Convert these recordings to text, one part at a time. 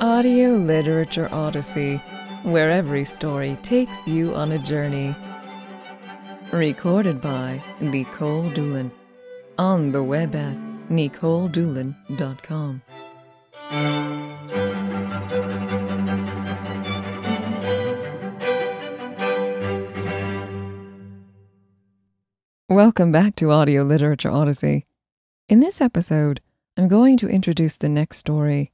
Audio Literature Odyssey, where every story takes you on a journey. Recorded by Nicole Doolin. On the web at NicoleDoolin.com. Welcome back to Audio Literature Odyssey. In this episode, I'm going to introduce the next story.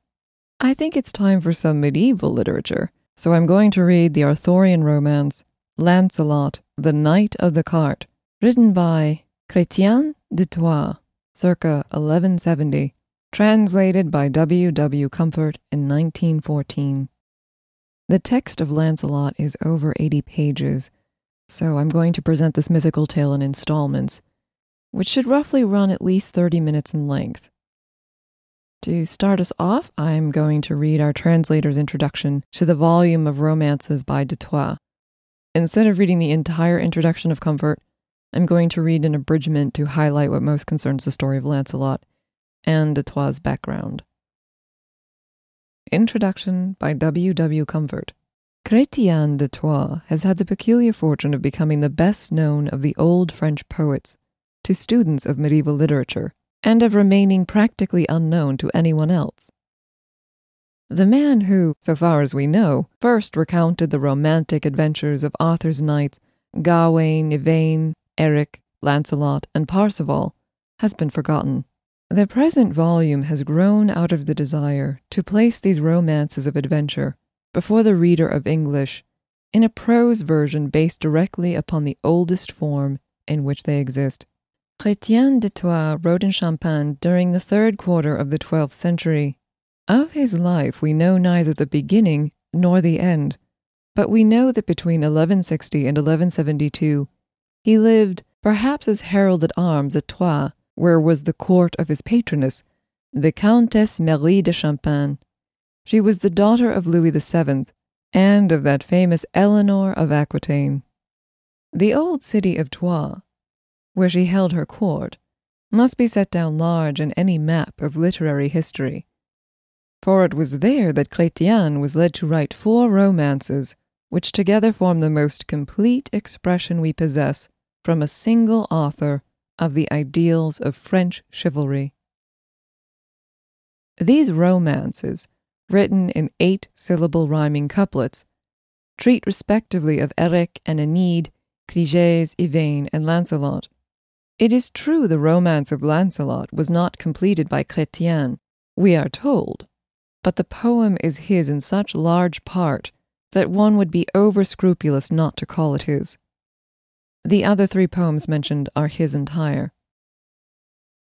I think it's time for some medieval literature, so I'm going to read the Arthurian romance Lancelot, the Knight of the Cart, written by Chrétien de Troyes, circa 1170, translated by W. W. Comfort in 1914. The text of Lancelot is over 80 pages, so I'm going to present this mythical tale in installments, which should roughly run at least 30 minutes in length. To start us off, I'm going to read our translator's introduction to the volume of romances by de. Instead of reading the entire introduction of Comfort, I'm going to read an abridgment to highlight what most concerns the story of Lancelot and de background. Introduction by W. W. Comfort. Chrétien de has had the peculiar fortune of becoming the best known of the old French poets to students of medieval literature and of remaining practically unknown to anyone else. The man who, so far as we know, first recounted the romantic adventures of Arthur's knights Gawain, Yvain, Erec, Lancelot, and Parzival has been forgotten. The present volume has grown out of the desire to place these romances of adventure before the reader of English in a prose version based directly upon the oldest form in which they exist. Chrétien de Troyes wrote in Champagne during the third quarter of the twelfth century. Of his life we know neither the beginning nor the end, but we know that between 1160 and 1172 he lived, perhaps as herald at arms at Troyes, where was the court of his patroness, the Countess Marie de Champagne. She was the daughter of Louis VII and of that famous Eleanor of Aquitaine. The old city of Troyes where she held her court, must be set down large in any map of literary history. For it was there that Chrétien was led to write four romances, which together form the most complete expression we possess from a single author of the ideals of French chivalry. These romances, written in eight syllable rhyming couplets, treat respectively of Erec and Enide, Cligès, Yvain, and Lancelot, it is true the romance of Lancelot was not completed by Chrétien, we are told, but the poem is his in such large part that one would be over scrupulous not to call it his. The other three poems mentioned are his entire.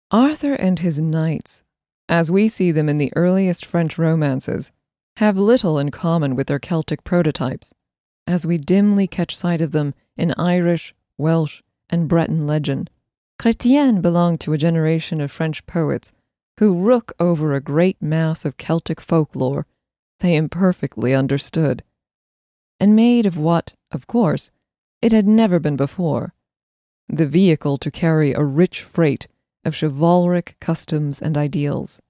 Arthur and his knights, as we see them in the earliest French romances, have little in common with their Celtic prototypes, as we dimly catch sight of them in Irish, Welsh, and Breton legend. Chrétien belonged to a generation of French poets who rook over a great mass of Celtic folklore they imperfectly understood, and made of what, of course, it had never been before the vehicle to carry a rich freight of chivalric customs and ideals.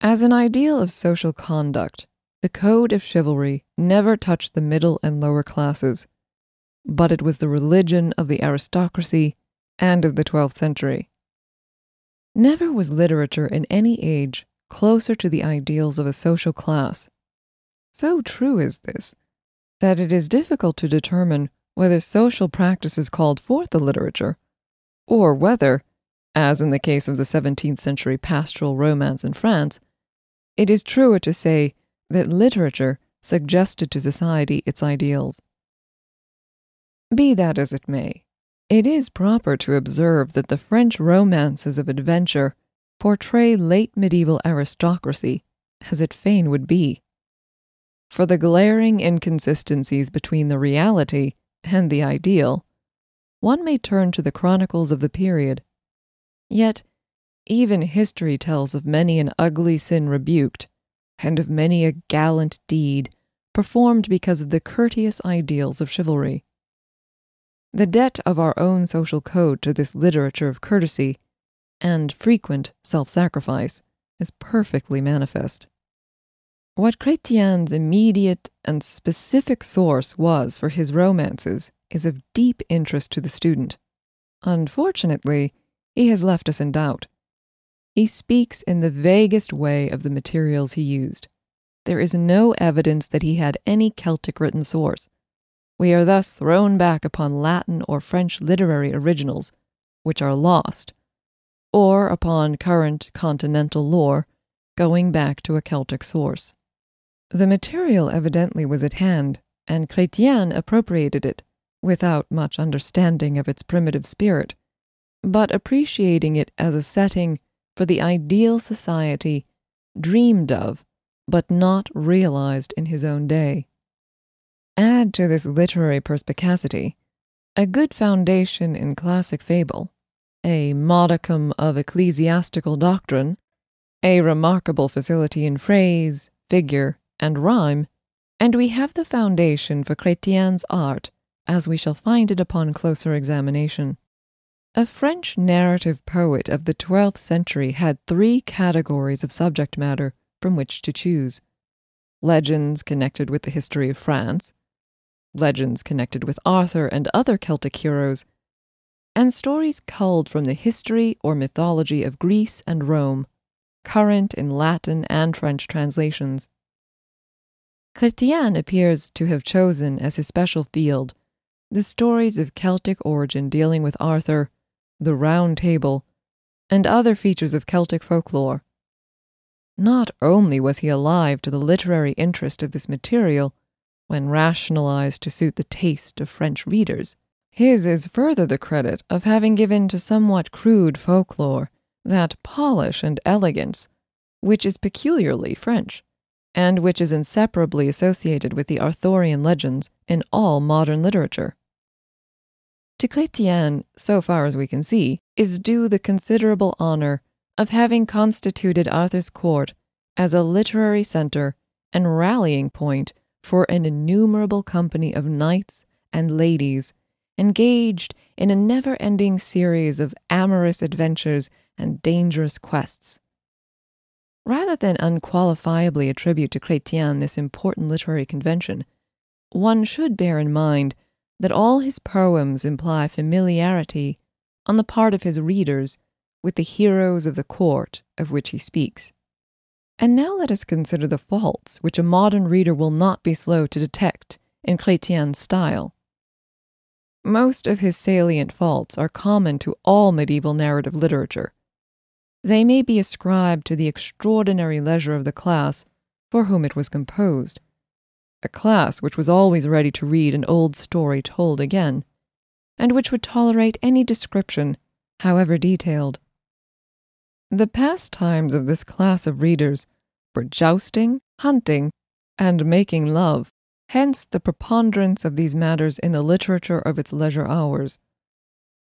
As an ideal of social conduct, the code of chivalry never touched the middle and lower classes but it was the religion of the aristocracy and of the 12th century. Never was literature in any age closer to the ideals of a social class. So true is this that it is difficult to determine whether social practices called forth the literature, or whether, as in the case of the 17th century pastoral romance in France, it is truer to say that literature suggested to society its ideals. Be that as it may, it is proper to observe that the French romances of adventure portray late medieval aristocracy as it fain would be. For the glaring inconsistencies between the reality and the ideal, one may turn to the chronicles of the period. Yet, even history tells of many an ugly sin rebuked, and of many a gallant deed performed because of the courteous ideals of chivalry. The debt of our own social code to this literature of courtesy and frequent self sacrifice is perfectly manifest. What Chrétien's immediate and specific source was for his romances is of deep interest to the student. Unfortunately, he has left us in doubt. He speaks in the vaguest way of the materials he used. There is no evidence that he had any Celtic written source. We are thus thrown back upon Latin or French literary originals, which are lost, or upon current continental lore, going back to a Celtic source. The material evidently was at hand, and Chrétien appropriated it, without much understanding of its primitive spirit, but appreciating it as a setting for the ideal society dreamed of but not realized in his own day. Add to this literary perspicacity a good foundation in classic fable, a modicum of ecclesiastical doctrine, a remarkable facility in phrase, figure, and rhyme, and we have the foundation for Chrétien's art as we shall find it upon closer examination. A French narrative poet of the twelfth century had three categories of subject matter from which to choose legends connected with the history of France, legends connected with Arthur and other Celtic heroes, and stories culled from the history or mythology of Greece and Rome, current in Latin and French translations. Chrétien appears to have chosen as his special field the stories of Celtic origin dealing with Arthur, the Round Table, and other features of Celtic folklore. Not only was he alive to the literary interest of this material, when rationalized to suit the taste of French readers, his is further the credit of having given to somewhat crude folklore that polish and elegance which is peculiarly French and which is inseparably associated with the Arthurian legends in all modern literature. To Chrétien, so far as we can see, is due the considerable honor of having constituted Arthur's court as a literary center and rallying point for an innumerable company of knights and ladies engaged in a never ending series of amorous adventures and dangerous quests. Rather than unqualifiably attribute to Chrétien this important literary convention, one should bear in mind that all his poems imply familiarity on the part of his readers with the heroes of the court of which he speaks. And now let us consider the faults which a modern reader will not be slow to detect in Chrétien's style. Most of his salient faults are common to all medieval narrative literature, they may be ascribed to the extraordinary leisure of the class for whom it was composed, a class which was always ready to read an old story told again, and which would tolerate any description, however detailed. The pastimes of this class of readers were jousting, hunting, and making love, hence the preponderance of these matters in the literature of its leisure hours.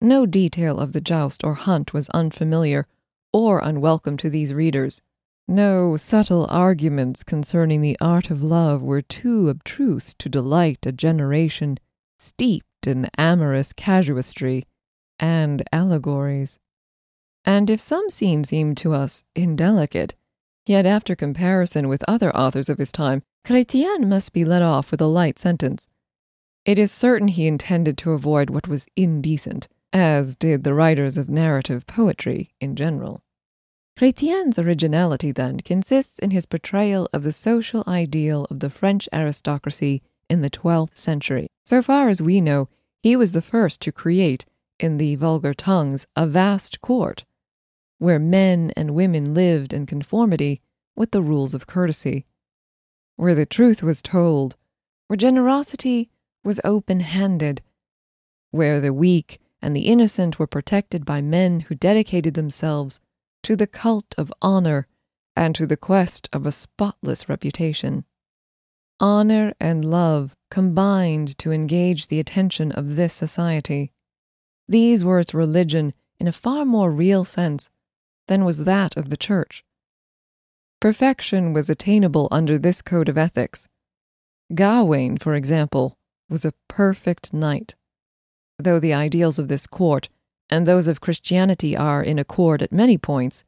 No detail of the joust or hunt was unfamiliar or unwelcome to these readers. No subtle arguments concerning the art of love were too abstruse to delight a generation steeped in amorous casuistry and allegories. And if some scene seemed to us indelicate, yet after comparison with other authors of his time, Chrétien must be let off with a light sentence. It is certain he intended to avoid what was indecent, as did the writers of narrative poetry in general. Chrétien's originality, then, consists in his portrayal of the social ideal of the French aristocracy in the twelfth century. So far as we know, he was the first to create, in the vulgar tongues, a vast court, where men and women lived in conformity with the rules of courtesy, where the truth was told, where generosity was open handed, where the weak and the innocent were protected by men who dedicated themselves to the cult of honor and to the quest of a spotless reputation. Honor and love combined to engage the attention of this society. These were its religion in a far more real sense than was that of the Church. Perfection was attainable under this code of ethics. Gawain, for example, was a perfect knight. Though the ideals of this court and those of Christianity are in accord at many points,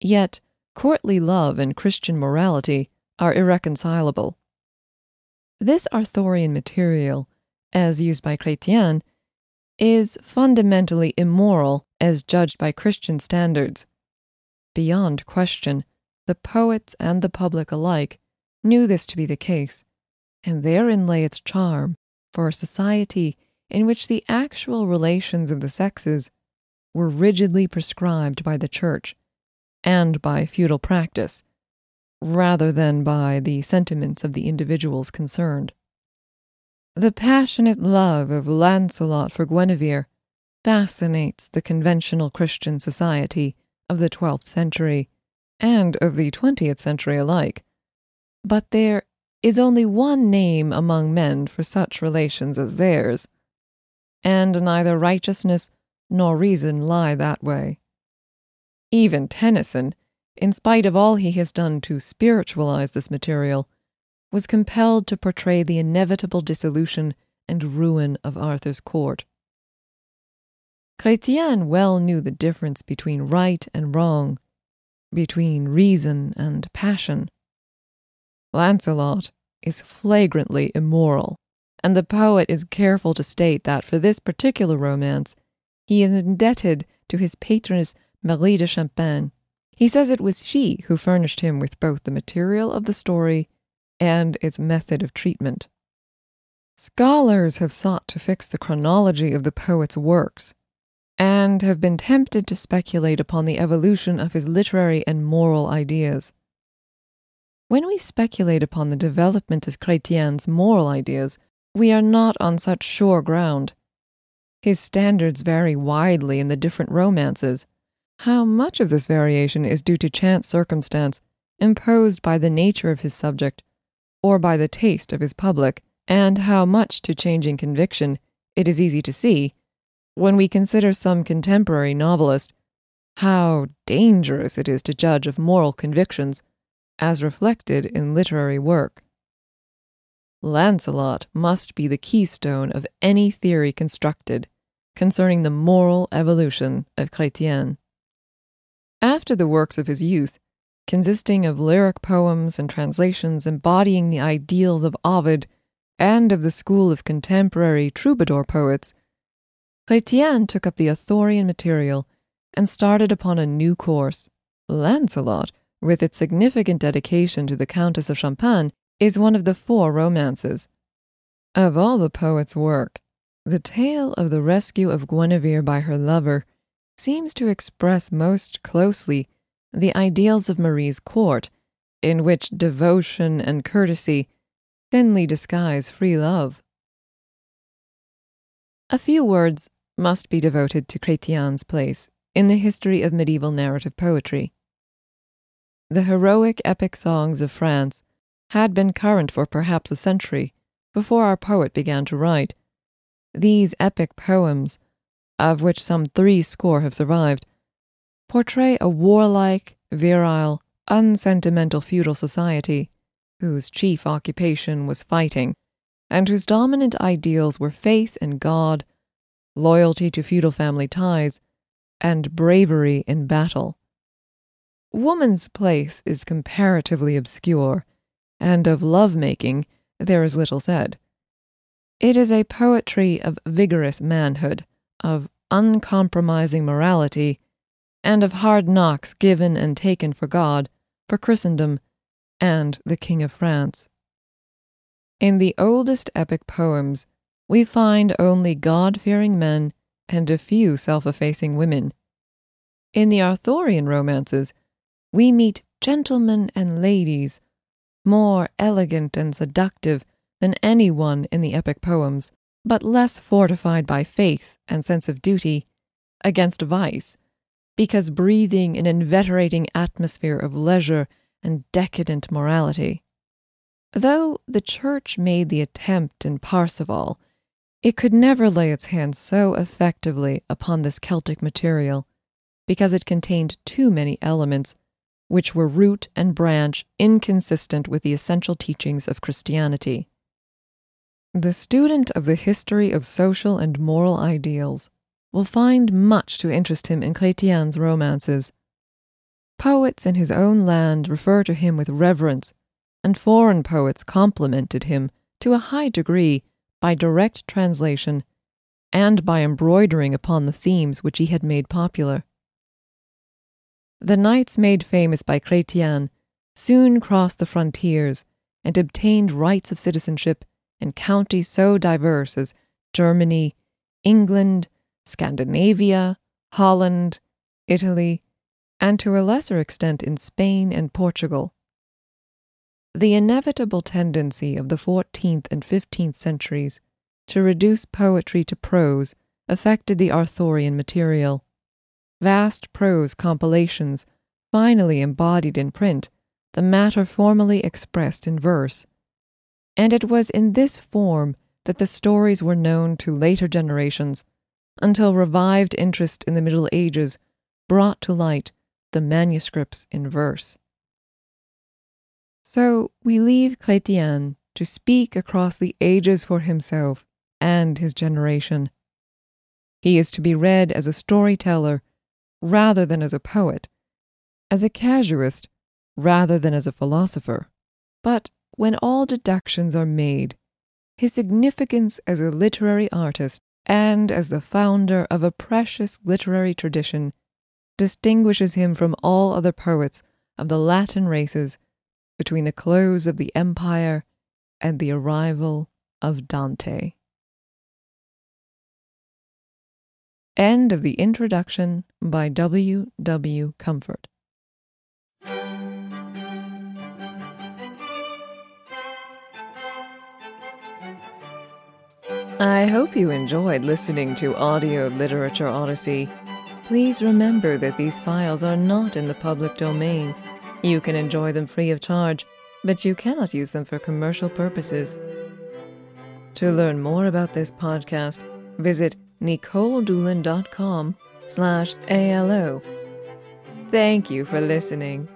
yet courtly love and Christian morality are irreconcilable. This Arthurian material, as used by Chrétien, is fundamentally immoral as judged by Christian standards. Beyond question, the poets and the public alike knew this to be the case, and therein lay its charm for a society in which the actual relations of the sexes were rigidly prescribed by the Church and by feudal practice, rather than by the sentiments of the individuals concerned. The passionate love of Lancelot for Guinevere fascinates the conventional Christian society of the twelfth century and of the twentieth century alike. But there is only one name among men for such relations as theirs, and neither righteousness nor reason lie that way. Even Tennyson, in spite of all he has done to spiritualize this material, was compelled to portray the inevitable dissolution and ruin of Arthur's court. Chrétien well knew the difference between right and wrong, between reason and passion. Lancelot is flagrantly immoral, and the poet is careful to state that for this particular romance he is indebted to his patroness Marie de Champagne. He says it was she who furnished him with both the material of the story and its method of treatment. Scholars have sought to fix the chronology of the poet's works, and have been tempted to speculate upon the evolution of his literary and moral ideas. When we speculate upon the development of Chrétien's moral ideas, we are not on such sure ground. His standards vary widely in the different romances. How much of this variation is due to chance circumstance imposed by the nature of his subject or by the taste of his public, and how much to changing conviction, it is easy to see, when we consider some contemporary novelist, how dangerous it is to judge of moral convictions as reflected in literary work. Lancelot must be the keystone of any theory constructed concerning the moral evolution of Chrétien. After the works of his youth, consisting of lyric poems and translations embodying the ideals of Ovid and of the school of contemporary troubadour poets, Chrétien took up the Arthurian material and started upon a new course. Lancelot, with its significant dedication to the Countess of Champagne, is one of the four romances. Of all the poet's work, the tale of the rescue of Guinevere by her lover seems to express most closely the ideals of Marie's court, in which devotion and courtesy thinly disguise free love. A few words must be devoted to Chrétien's place in the history of medieval narrative poetry. The heroic epic songs of France had been current for perhaps a century before our poet began to write. These epic poems, of which some three score have survived, portray a warlike, virile, unsentimental feudal society whose chief occupation was fighting and whose dominant ideals were faith in God, loyalty to feudal family ties, and bravery in battle. Woman's place is comparatively obscure, and of love making there is little said. It is a poetry of vigorous manhood, of uncompromising morality, and of hard knocks given and taken for God, for Christendom, and the King of France. In the oldest epic poems, we find only God fearing men and a few self effacing women. In the Arthurian romances, we meet gentlemen and ladies, more elegant and seductive than any one in the epic poems, but less fortified by faith and sense of duty against vice because breathing an inveterating atmosphere of leisure and decadent morality. Though the Church made the attempt in Parsifal, it could never lay its hand so effectively upon this Celtic material, because it contained too many elements which were root and branch inconsistent with the essential teachings of Christianity. The student of the history of social and moral ideals will find much to interest him in Chrétien's romances. Poets in his own land refer to him with reverence, and foreign poets complimented him to a high degree by direct translation and by embroidering upon the themes which he had made popular. The knights made famous by Chrétien soon crossed the frontiers and obtained rights of citizenship in counties so diverse as Germany, England, Scandinavia, Holland, Italy, and to a lesser extent in Spain and Portugal. The inevitable tendency of the 14th and 15th centuries to reduce poetry to prose affected the Arthurian material. Vast prose compilations finally embodied in print the matter formerly expressed in verse. And it was in this form that the stories were known to later generations until revived interest in the Middle Ages brought to light the manuscripts in verse. So we leave Chrétien to speak across the ages for himself and his generation. He is to be read as a storyteller rather than as a poet, as a casuist rather than as a philosopher. But when all deductions are made, his significance as a literary artist and as the founder of a precious literary tradition distinguishes him from all other poets of the Latin races between the close of the Empire and the arrival of Dante. End of the introduction by W. W. Comfort. I hope you enjoyed listening to Audio Literature Odyssey. Please remember that these files are not in the public domain. You can enjoy them free of charge, but you cannot use them for commercial purposes. To learn more about this podcast, visit nicoledoolin.com slash ALO. Thank you for listening.